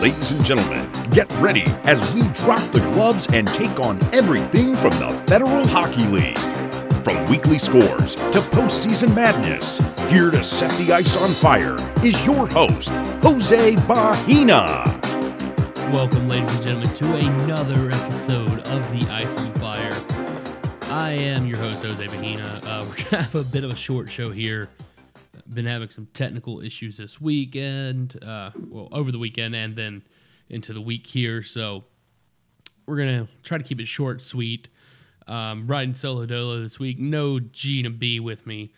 Ladies and gentlemen, get ready as we drop the gloves and take on everything from the Federal Hockey League. From weekly scores to postseason madness, here to set the ice on fire is your host, Jose Bahina. Welcome, ladies and gentlemen, to another episode of The Ice on Fire. I am your host, Jose Bahina. Uh, we're going to have a bit of a short show here. Been having some technical issues this weekend, uh, well, over the weekend and then into the week here. So we're to try to keep it short, sweet. Um, riding solo dolo this week. No G B with me.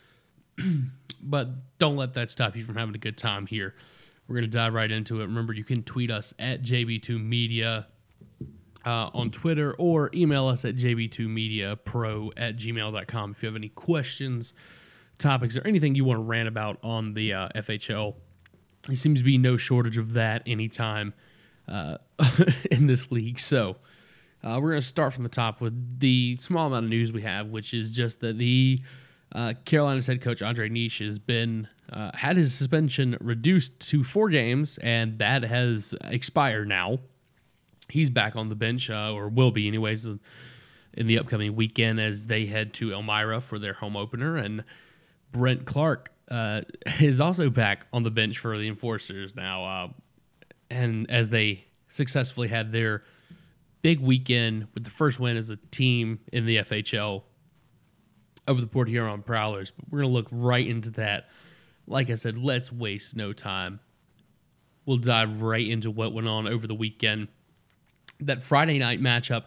but don't let that stop you from having a good time here. We're to dive right into it. Remember, you can tweet us at JB2Media uh, on Twitter or email us at JB2MediaPro at gmail.com if you have any questions, topics, or anything you want to rant about on the uh, FHL. There seems to be no shortage of that anytime uh, in this league. So uh, we're going to start from the top with the small amount of news we have, which is just that the uh, Carolina's head coach Andre Nish has been uh, had his suspension reduced to four games, and that has expired now. He's back on the bench, uh, or will be, anyways, in the upcoming weekend as they head to Elmira for their home opener. And Brent Clark uh, is also back on the bench for the Enforcers now, uh, and as they successfully had their big weekend with the first win as a team in the FHL over the Port Huron Prowlers. But we're going to look right into that. Like I said, let's waste no time. We'll dive right into what went on over the weekend. That Friday night matchup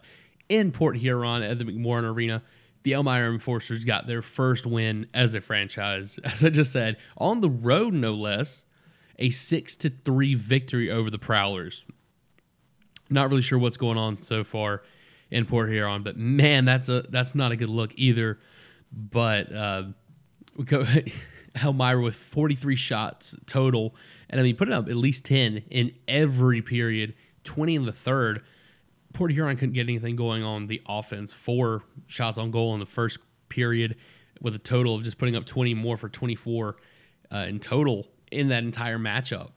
in Port Huron at the McMorran Arena, the Elmira Enforcers got their first win as a franchise. As I just said, on the road, no less, a six to three victory over the Prowlers. Not really sure what's going on so far in Port Huron, but man, that's a that's not a good look either. But uh, we go Elmira with 43 shots total, and I mean putting up at least 10 in every period, 20 in the third. Port Huron couldn't get anything going on the offense. Four shots on goal in the first period, with a total of just putting up 20 more for 24 uh, in total in that entire matchup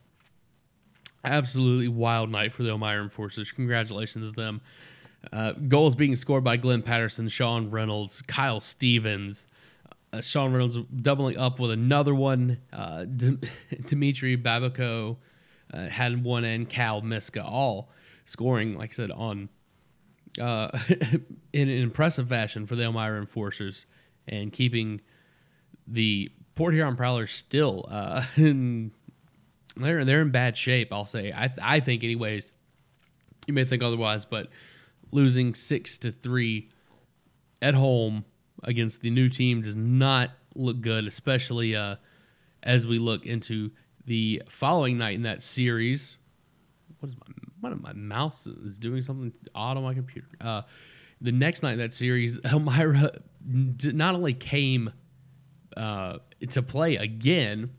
absolutely wild night for the Elmira Enforcers. Congratulations to them. Uh, goals being scored by Glenn Patterson, Sean Reynolds, Kyle Stevens. Uh, Sean Reynolds doubling up with another one. Uh, D- Dimitri Babico uh, had one, and Cal Miska all scoring, like I said, on uh, in an impressive fashion for the Elmira Enforcers and keeping the Port Huron Prowlers still uh, in they're they're in bad shape. I'll say. I I think, anyways. You may think otherwise, but losing six to three at home against the new team does not look good, especially uh, as we look into the following night in that series. What is my what my mouse is doing something odd on my computer? Uh, the next night in that series, Elmira not only came uh, to play again,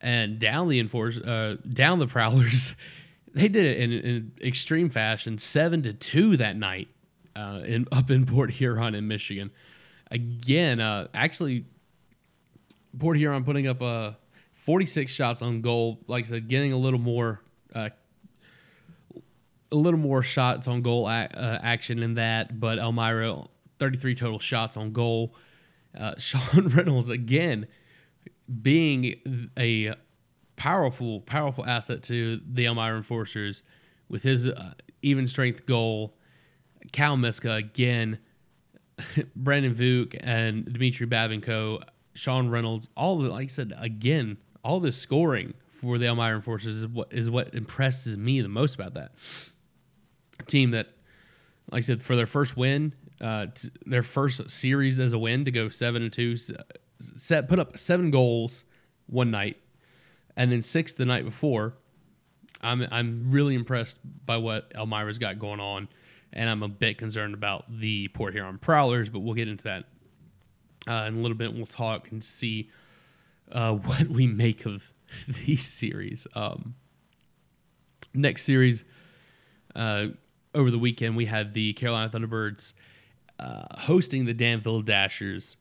and down the enforce uh, down the prowlers. they did it in, in extreme fashion, seven to two that night, uh, in up in Port Huron in Michigan. Again, uh, actually, Port Huron putting up uh, 46 shots on goal. Like I said, getting a little more. Uh, a little more shots on goal uh, action in that, but Elmira 33 total shots on goal. Uh, Sean Reynolds again being a powerful, powerful asset to the Elmira Enforcers with his uh, even strength goal. Cal Miska again, Brandon Vuk and Dimitri Babinko, Sean Reynolds, all the like I said again, all the scoring for the Elmira Enforcers is what is what impresses me the most about that team. That, like I said, for their first win, uh, t- their first series as a win to go seven and two, set put up seven goals one night, and then six the night before. I'm I'm really impressed by what Elmira's got going on, and I'm a bit concerned about the Port Huron Prowlers, but we'll get into that uh, in a little bit. We'll talk and see uh, what we make of these series. Um, next series uh, over the weekend, we had the Carolina Thunderbirds uh, hosting the Danville Dashers.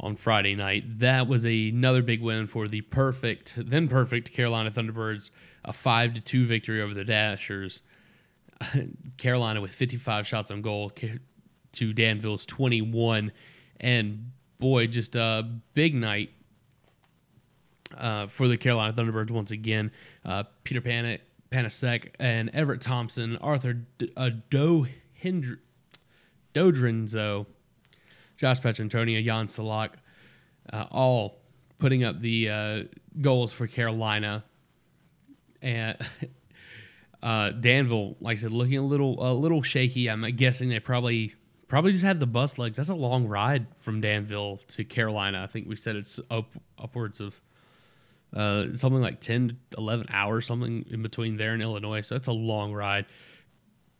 on Friday night. That was another big win for the perfect, then perfect Carolina Thunderbirds, a 5 to 2 victory over the Dashers. Carolina with 55 shots on goal to Danville's 21. And boy, just a big night uh, for the Carolina Thunderbirds once again. Uh, Peter Pan- Panasek and Everett Thompson, Arthur D- uh, Dodrenzo, Josh Petrantonio, Jan Salak, uh, all putting up the uh, goals for Carolina. And uh, Danville, like I said, looking a little a little shaky. I'm guessing they probably probably just had the bus legs. That's a long ride from Danville to Carolina. I think we said it's up upwards of uh, something like 10 11 hours, something in between there and Illinois. So that's a long ride.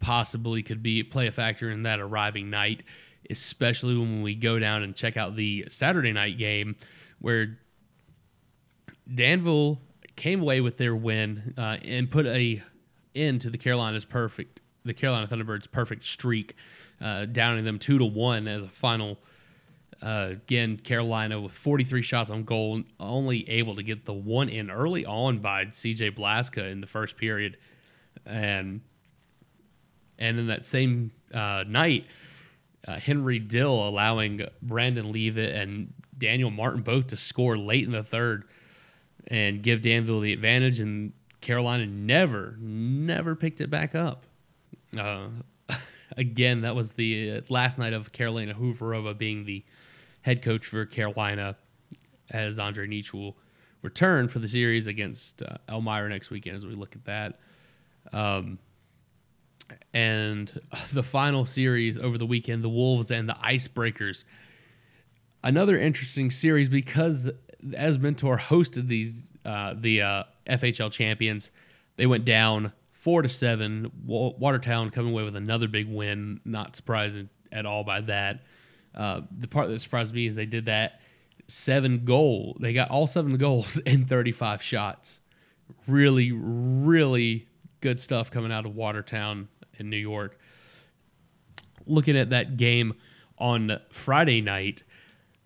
Possibly could be play a factor in that arriving night, especially when we go down and check out the Saturday night game where Danville came away with their win uh, and put a end to the Carolina's perfect the Carolina Thunderbirds' perfect streak, uh, downing them two to one as a final uh, again, Carolina with 43 shots on goal, only able to get the one in early on by CJ Blaska in the first period, and and in that same uh, night, uh, Henry Dill allowing Brandon Leavitt and Daniel Martin both to score late in the third and give Danville the advantage, and Carolina never, never picked it back up. Uh, again, that was the uh, last night of Carolina Hooverova being the head coach for Carolina, as Andre Neach will return for the series against uh, Elmira next weekend as we look at that. Um, and the final series over the weekend, the Wolves and the Icebreakers. Another interesting series because as Mentor hosted these uh, the uh, FHL champions, they went down four to seven. Watertown coming away with another big win. Not surprising at all by that. Uh, the part that surprised me is they did that seven goal. They got all seven goals in 35 shots. Really, really good stuff coming out of Watertown in New York. Looking at that game on Friday night,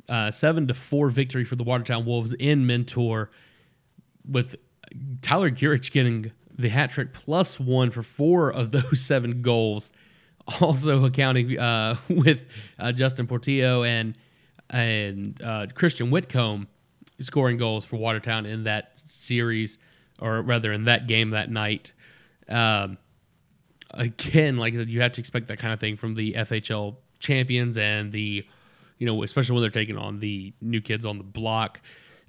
uh, seven to four victory for the Watertown Wolves in Mentor, with Tyler Gurich getting the hat trick plus one for four of those seven goals also accounting uh, with uh, Justin Portillo and and uh, Christian Whitcomb scoring goals for Watertown in that series, or rather in that game that night. Um, again, like I said, you have to expect that kind of thing from the FHL champions and the, you know, especially when they're taking on the new kids on the block.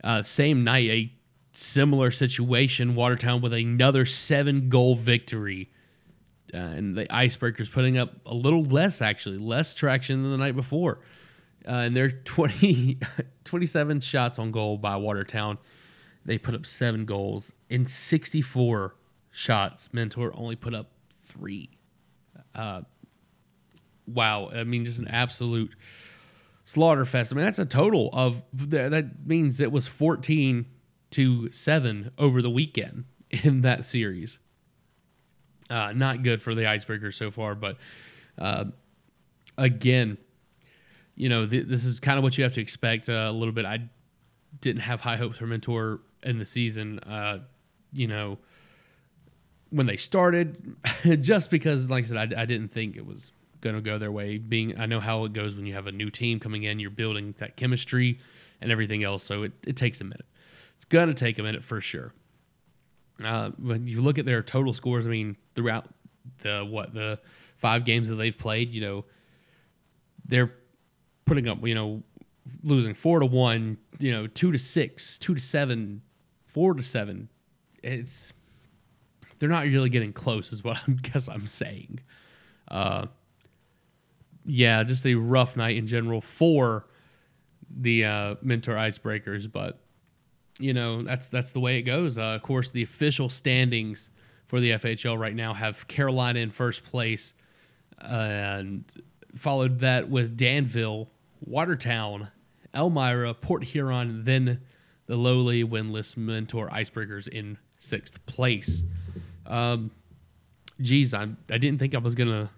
Uh, same night, a similar situation, Watertown with another seven goal victory uh, and the Icebreakers putting up a little less, actually, less traction than the night before. Uh, and they're 20, 27 shots on goal by Watertown. They put up seven goals in 64 shots. Mentor only put up three. Uh, wow. I mean, just an absolute slaughter fest. I mean, that's a total of that means it was 14 to 7 over the weekend in that series. Uh, not good for the icebreaker so far, but uh, again, you know, th- this is kind of what you have to expect uh, a little bit. I didn't have high hopes for Mentor in the season, uh, you know, when they started, just because, like I said, I, I didn't think it was going to go their way. Being, I know how it goes when you have a new team coming in, you're building that chemistry and everything else, so it, it takes a minute. It's going to take a minute for sure. Uh, when you look at their total scores, I mean, throughout the what the five games that they've played, you know, they're putting up, you know, losing four to one, you know, two to six, two to seven, four to seven. It's they're not really getting close, is what I guess I'm saying. Uh, yeah, just a rough night in general for the uh, Mentor Icebreakers, but you know that's that's the way it goes. Uh, of course, the official standings for the FHL right now have Carolina in first place, and followed that with Danville, Watertown, Elmira, Port Huron, then the lowly winless Mentor Icebreakers in sixth place. Um, geez, I I didn't think I was gonna.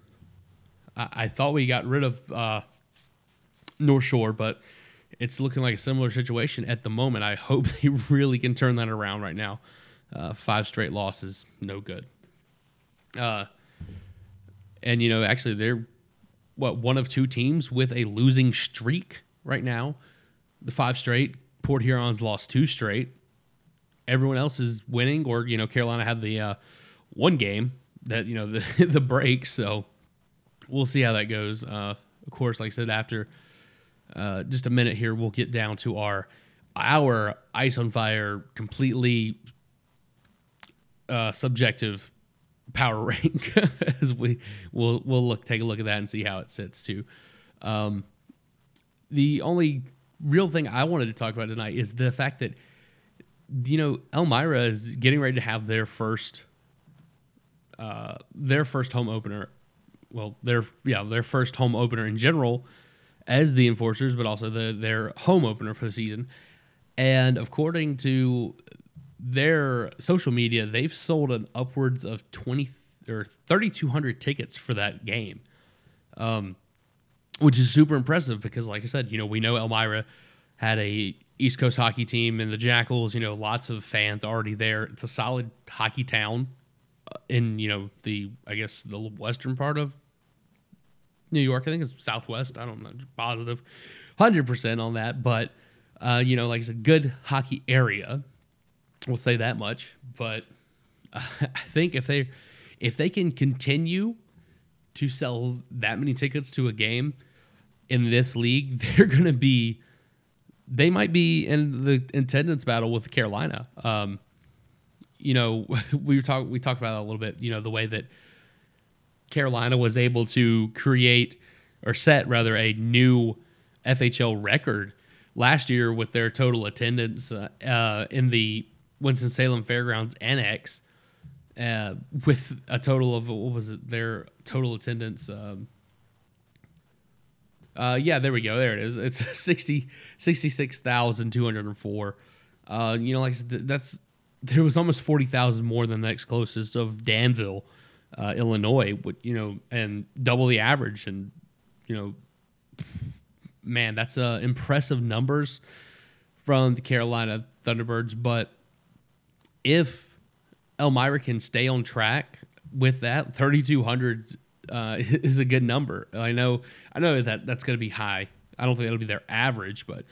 I, I thought we got rid of uh, North Shore, but it's looking like a similar situation at the moment. I hope they really can turn that around right now. Uh, five straight losses, no good. Uh, and you know, actually, they're what one of two teams with a losing streak right now. The five straight. Port Huron's lost two straight. Everyone else is winning, or you know, Carolina had the uh, one game that you know the the break. So we'll see how that goes. Uh, of course, like I said, after uh, just a minute here, we'll get down to our our ice on fire completely uh, subjective power rank as we we'll we'll look take a look at that and see how it sits too. Um, the only real thing I wanted to talk about tonight is the fact that you know Elmira is getting ready to have their first uh, their first home opener. Well, their yeah their first home opener in general as the enforcers, but also the their home opener for the season. And according to their social media, they've sold an upwards of 20 or 3,200 tickets for that game, um, which is super impressive because, like I said, you know, we know Elmira had a East Coast hockey team and the Jackals, you know, lots of fans already there. It's a solid hockey town uh, in, you know, the, I guess, the western part of New York. I think it's Southwest. I don't know, positive, 100% on that. But, uh, you know, like it's a good hockey area We'll say that much. But uh, I think if they if they can continue to sell that many tickets to a game in this league, they're going to be they might be in the attendance battle with Carolina. Um, you know, we talked we talked about that a little bit. You know, the way that Carolina was able to create or set rather a new FHL record last year with their total attendance uh, uh, in the Winston-Salem Fairgrounds Annex uh, with a total of, what was it, their total attendance? Um, uh, yeah, there we go. There it is. It's 60, 66,204. Uh, you know, like that's, there was almost 40,000 more than the next closest of Danville, uh, Illinois, you know, and double the average. And, you know, man, that's uh, impressive numbers from the Carolina Thunderbirds. But if Elmira can stay on track with that, 3,200 uh, is a good number. I know, I know that that's going to be high. I don't think that'll be their average, but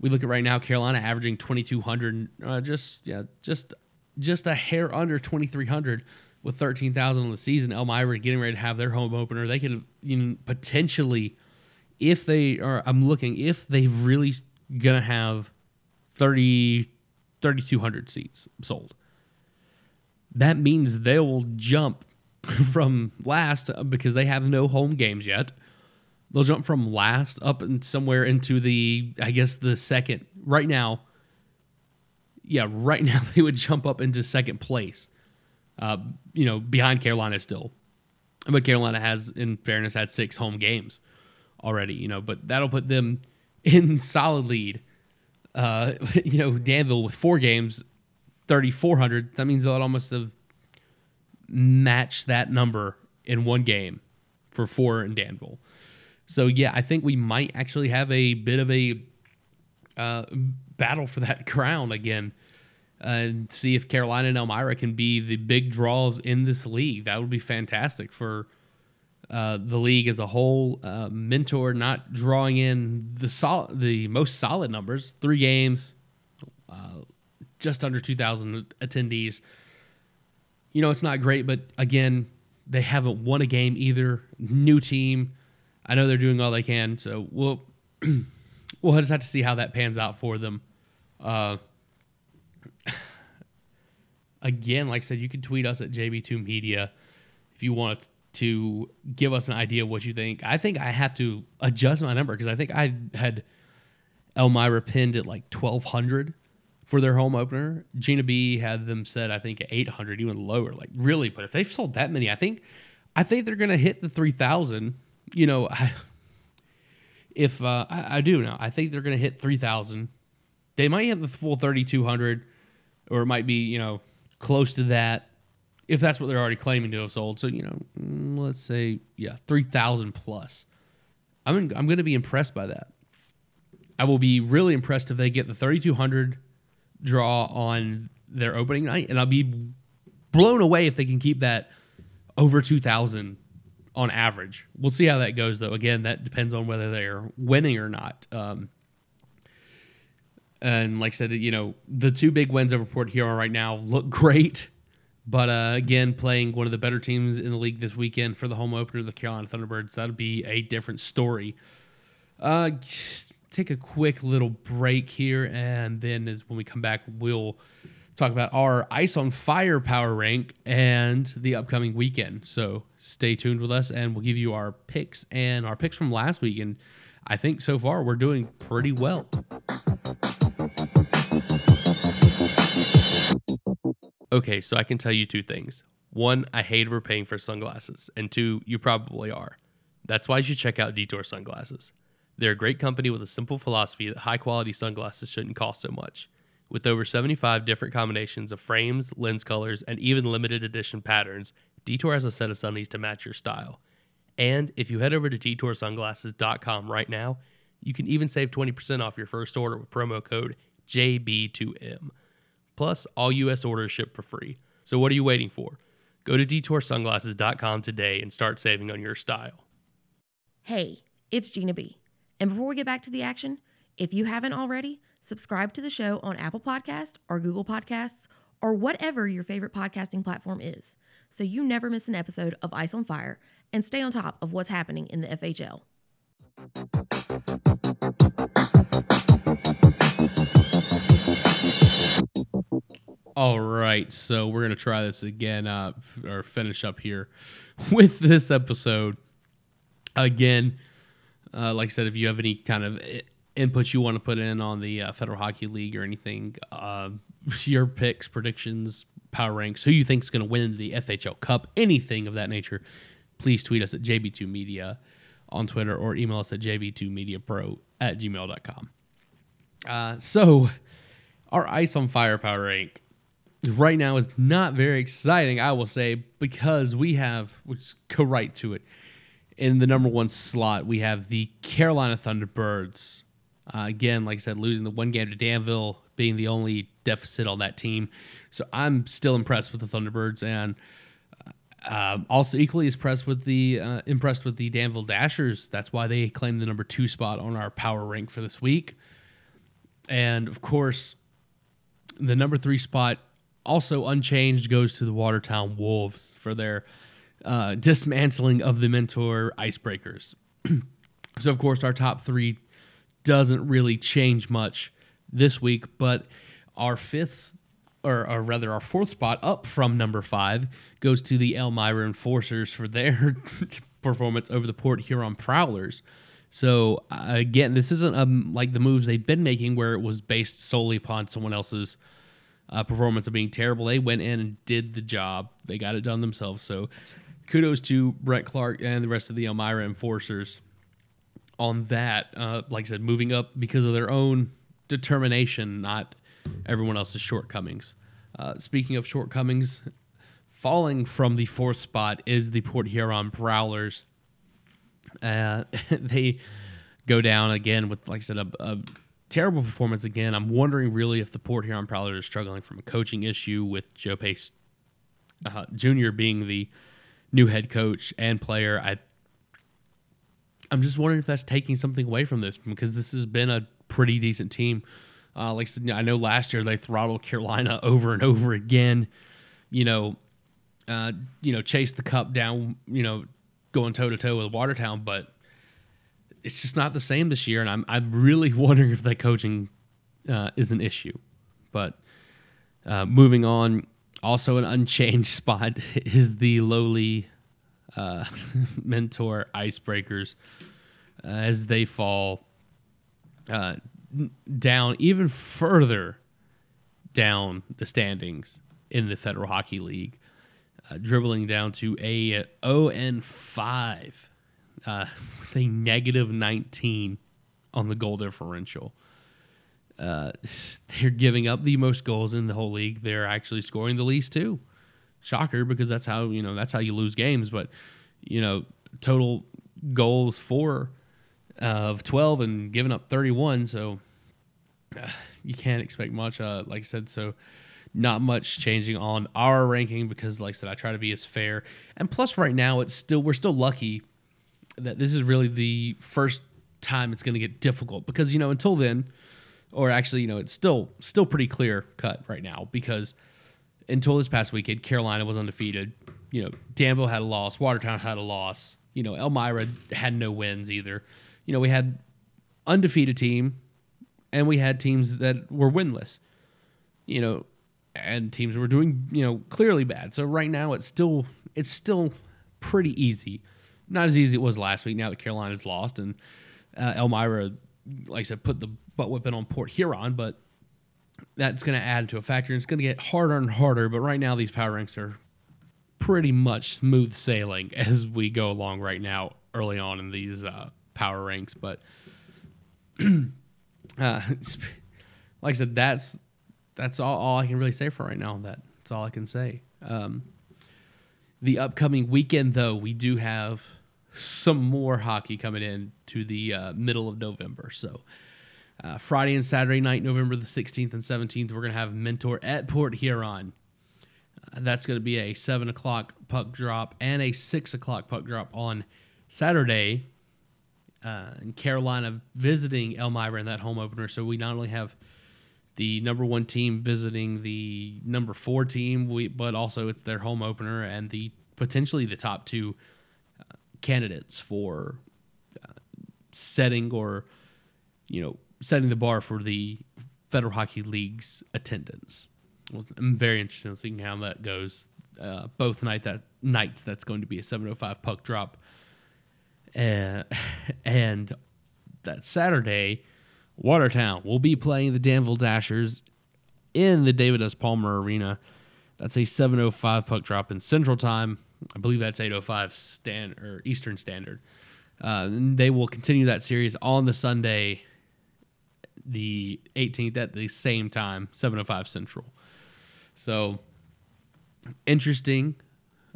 we look at right now, Carolina averaging 2,200, uh, just yeah, just just a hair under 2,300 with 13,000 on the season. Elmira getting ready to have their home opener. They could you know, potentially, if they are, I'm looking, if they really gonna have 30 3,200 seats sold. That means they will jump from last uh, because they have no home games yet. They'll jump from last up and somewhere into the, I guess, the second. Right now, yeah, right now they would jump up into second place. Uh, you know, behind Carolina still. But Carolina has, in fairness, had six home games already, you know, but that'll put them in solid lead uh, you know, Danville with four games, 3,400. That means they'll almost have matched that number in one game for four in Danville. So, yeah, I think we might actually have a bit of a uh, battle for that crown again and see if Carolina and Elmira can be the big draws in this league. That would be fantastic for uh, the league as a whole. Uh, Mentor not drawing in the sol- the most solid numbers, three games, uh, just under 2,000 attendees. You know, it's not great, but again, they haven't won a game either. New team. I know they're doing all they can, so we'll we'll just have to see how that pans out for them. Again, like I said, you can tweet us at JB2 Media if you want to give us an idea of what you think. I think I have to adjust my number because I think I had Elmira pinned at like 1,200 for their home opener. Gina B had them set, I think, at 800, even lower. Like, really, but if they've sold that many, I think. I think they're going to hit the 3,000. You know, I, if uh, I, I do now, I think they're going to hit 3,000. They might hit the full 3,200, or it might be, you know, close to that if that's what they're already claiming to have sold. So you know, mm, let's say yeah, three thousand plus. I'm in, I'm going to be impressed by that. I will be really impressed if they get the 3200 draw on their opening night, and I'll be blown away if they can keep that over 2000 on average. We'll see how that goes, though. Again, that depends on whether they're winning or not. Um, and like I said, you know, the two big wins over Port Huron right now look great. But uh, again, playing one of the better teams in the league this weekend for the home opener, the Carolina Thunderbirds, that'll be a different story. Uh, take a quick little break here, and then as when we come back, we'll talk about our Ice on Fire power rank and the upcoming weekend. So stay tuned with us, and we'll give you our picks and our picks from last week. And I think so far we're doing pretty well. Okay, so I can tell you two things. One, I hate overpaying for sunglasses, and two, you probably are. That's why you should check out Detour Sunglasses. They're a great company with a simple philosophy that high quality sunglasses shouldn't cost so much. With over 75 different combinations of frames, lens colors, and even limited edition patterns, Detour has a set of sunnies to match your style. And if you head over to detoursunglasses.com right now, you can even save 20% off your first order with promo code JB2M. Plus, all US orders ship for free. So what are you waiting for? Go to detoursunglasses.com today and start saving on your style. Hey, it's Gina B. And before we get back to the action, if you haven't already, subscribe to the show on Apple Podcasts or Google Podcasts or whatever your favorite podcasting platform is, so you never miss an episode of Ice on Fire and stay on top of what's happening in the FHL. All right, so we're gonna try this again, uh, or finish up here with this episode. Again, uh, like I said, if you have any kind of i- input you want to put in on the uh, Federal Hockey League or anything, uh, your picks, predictions, power ranks, who you think is to win the FHL Cup, anything of that nature, please tweet us at JB2 Media on Twitter or email us at jb2mediapro at gmail.com. Uh, so, our Ice on Fire power rank right now is not very exciting, I will say, because we have, let's go right to it. In the number one slot, we have the Carolina Thunderbirds. Uh, again, like I said, losing the one game to Danville, being the only deficit on that team. So I'm still impressed with the Thunderbirds, and uh, also equally impressed with the uh, impressed with the Danville Dashers. That's why they claim the number two spot on our power rank for this week. And of course, the number three spot, also unchanged, goes to the Watertown Wolves for their uh, dismantling of the Mentor Icebreakers. so, of course, our top three doesn't really change much this week, but our fifth, or, or rather, our fourth spot up from number five goes to the Elmira Enforcers for their performance over the Port Huron Prowlers. So again, this isn't um, like the moves they've been making, where it was based solely upon someone else's uh, performance of being terrible. They went in and did the job. They got it done themselves. So kudos to Brent Clark and the rest of the Elmira Enforcers on that. Uh, like I said, moving up because of their own determination, not everyone else's shortcomings. Uh, speaking of shortcomings, falling from the fourth spot is the Port Huron Prowlers. Uh, they go down again with, like I said, a, a terrible performance again. I'm wondering really if the Port Huron Prowlers are struggling from a coaching issue with Joe Pace uh, Jr. being the new head coach and player. I I'm just wondering if that's taking something away from this because this has been a pretty decent team. Uh, like I said, I know last year they throttled Carolina over and over again. You know, uh, you know, chase the cup down. You know, going toe to toe with Watertown, but it's just not the same this year. And I'm I'm really wondering if that coaching uh, is an issue. But uh, moving on, also an unchanged spot is the lowly uh, mentor icebreakers uh, as they fall uh, down even further down the standings in the Federal Hockey League, uh, dribbling down to a 0 and 5 uh, with a negative 19 on the goal differential. Uh, they're giving up the most goals in the whole league. They're actually scoring the least too. Shocker, because that's how you know that's how you lose games. But you know, total goals for of 12 and giving up 31. So uh, you can't expect much. Uh, like I said, so not much changing on our ranking because, like I said, I try to be as fair. And plus, right now, it's still we're still lucky that this is really the first time it's going to get difficult because you know until then, or actually, you know, it's still still pretty clear cut right now because until this past weekend, Carolina was undefeated. You know, Danville had a loss, Watertown had a loss. You know, Elmira had no wins either. You know, we had undefeated team, and we had teams that were winless. You know, and teams were doing you know clearly bad. So right now it's still it's still pretty easy, not as easy as it was last week. Now that Carolina's lost and uh, Elmira, like I said, put the butt whipping on Port Huron, but that's going to add to a factor. And it's going to get harder and harder. But right now these power ranks are pretty much smooth sailing as we go along right now early on in these uh, power ranks. But uh, like I said, that's that's all, all I can really say for right now. That that's all I can say. Um, the upcoming weekend, though, we do have some more hockey coming in to the uh, middle of November. So uh, Friday and Saturday night, November the 16th and 17th, we're going to have Mentor at Port Huron. Uh, that's going to be a 7 o'clock puck drop and a 6 o'clock puck drop on Saturday. Uh, and Carolina visiting Elmira in that home opener. So we not only have the number one team visiting the number four team, we, but also it's their home opener and the potentially the top two uh, candidates for uh, setting or you know setting the bar for the Federal Hockey League's attendance. Well, I'm very interested in seeing how that goes. Uh, both night that nights that's going to be a 7:05 puck drop, uh, and that Saturday Watertown will be playing the Danville Dashers in the David S. Palmer Arena. That's a 7:05 puck drop in Central Time. I believe that's 8:05 stand or Eastern Standard. Uh, they will continue that series on the Sunday, the 18th at the same time, 7:05 Central. So interesting.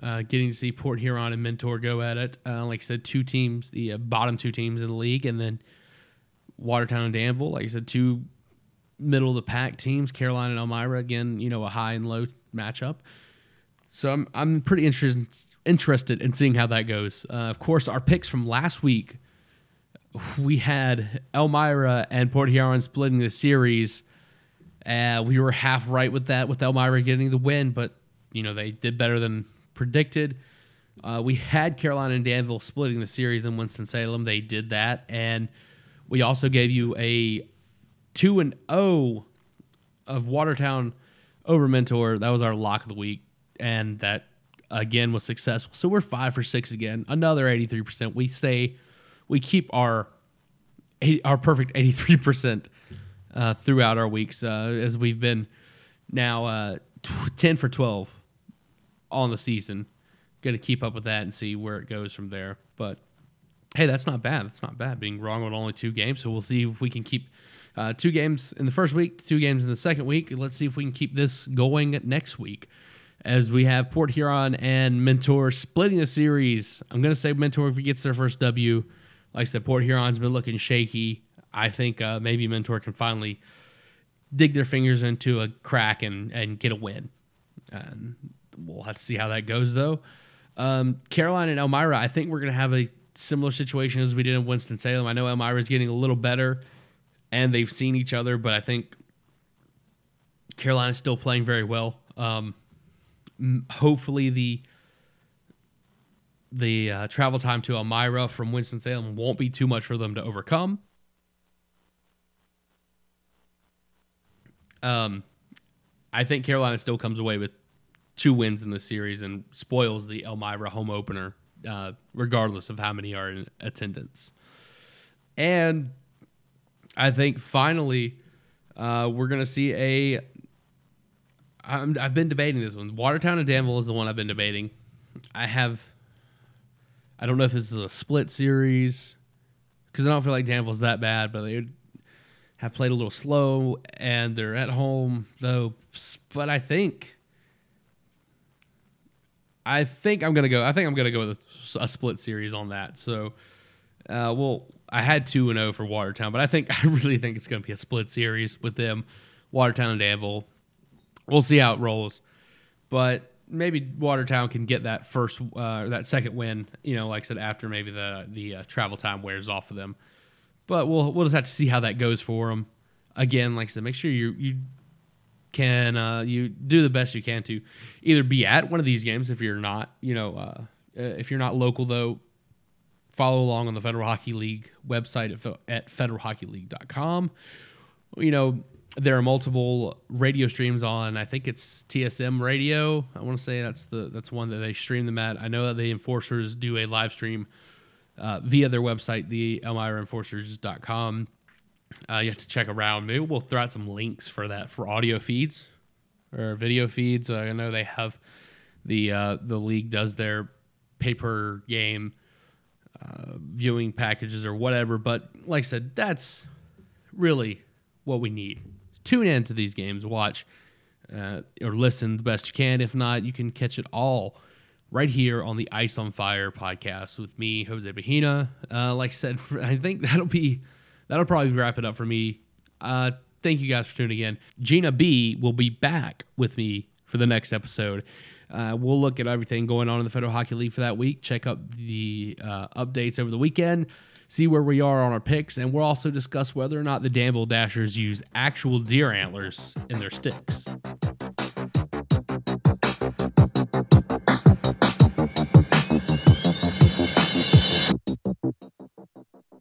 Uh, getting to see Port Huron and Mentor go at it. Uh, like I said, two teams, the uh, bottom two teams in the league, and then Watertown and Danville. Like I said, two middle of the pack teams. Carolina and Elmira again, you know, a high and low matchup. So I'm I'm pretty interested interested in seeing how that goes. Uh, of course, our picks from last week, we had Elmira and Port Huron splitting the series. Uh, we were half right with that, with Elmira getting the win, but you know they did better than predicted. Uh, we had Carolina and Danville splitting the series in Winston Salem. They did that, and we also gave you a two and O oh of Watertown over Mentor. That was our lock of the week, and that again was successful. So we're five for six again, another eighty three percent. We say we keep our our perfect eighty three percent uh, throughout our weeks uh, as we've been now uh, t- ten for twelve on the season. Got to keep up with that and see where it goes from there, but hey, that's not bad. That's not bad being wrong on only two games. So we'll see if we can keep uh, two games in the first week, two games in the second week. Let's see if we can keep this going next week as we have Port Huron and Mentor splitting a series. I'm going to say Mentor if he gets their first W. Like I said, Port Huron's been looking shaky. I think uh, maybe Mentor can finally dig their fingers into a crack and, and get a win. And we'll have to see how that goes, though. Um, Carolina and Elmira, I think we're going to have a similar situation as we did in Winston Salem. I know Elmira is getting a little better, and they've seen each other, but I think Carolina's still playing very well. Um, hopefully the the uh, travel time to Elmira from Winston Salem won't be too much for them to overcome. Um, I think Carolina still comes away with two wins in the series and spoils the Elmira home opener uh, regardless of how many are in attendance. And I think finally, uh, we're going to see a. I'm, I've been debating this one. Watertown and Danville is the one I've been debating. I have. I don't know if this is a split series because I don't feel like Danville's that bad, but they have played a little slow and they're at home though. But I think I think I'm gonna go. I think I'm gonna go with a, a split series on that. So uh, we'll I had two and zero for Watertown, but I think I really think it's to be a split series with them, Watertown and Danville. We'll see how it rolls, but maybe Watertown can get that first, uh, that second win. You know, like I said, after maybe the the uh, travel time wears off of them. But we'll we'll just have to see how that goes for them. Again, like I said, make sure you you can uh, you do the best you can to either be at one of these games if you're not, you know, uh, if you're not local though. Follow along on the Federal Hockey League website at, at federalhockeyleague.com. You know, there are multiple radio streams on. I think it's TSM Radio. I want to say that's the that's one that they stream them at. I know that the enforcers do a live stream uh, via their website, the elmiraenforcers.com. Uh, you have to check around. Maybe we'll throw out some links for that for audio feeds or video feeds. Uh, I know they have the uh, the league does their paper game uh, viewing packages or whatever. But like I said, that's really what we need. Tune in to these games, watch uh, or listen the best you can. If not, you can catch it all right here on the Ice on Fire podcast with me, Jose Bahina. Uh, like I said, I think that'll be that'll probably wrap it up for me. Uh, thank you guys for tuning in. Gina B will be back with me for the next episode. Uh, we'll look at everything going on in the Federal Hockey League for that week. Check up the uh, updates over the weekend. See where we are on our picks, and we'll also discuss whether or not the Danville Dashers use actual deer antlers in their sticks.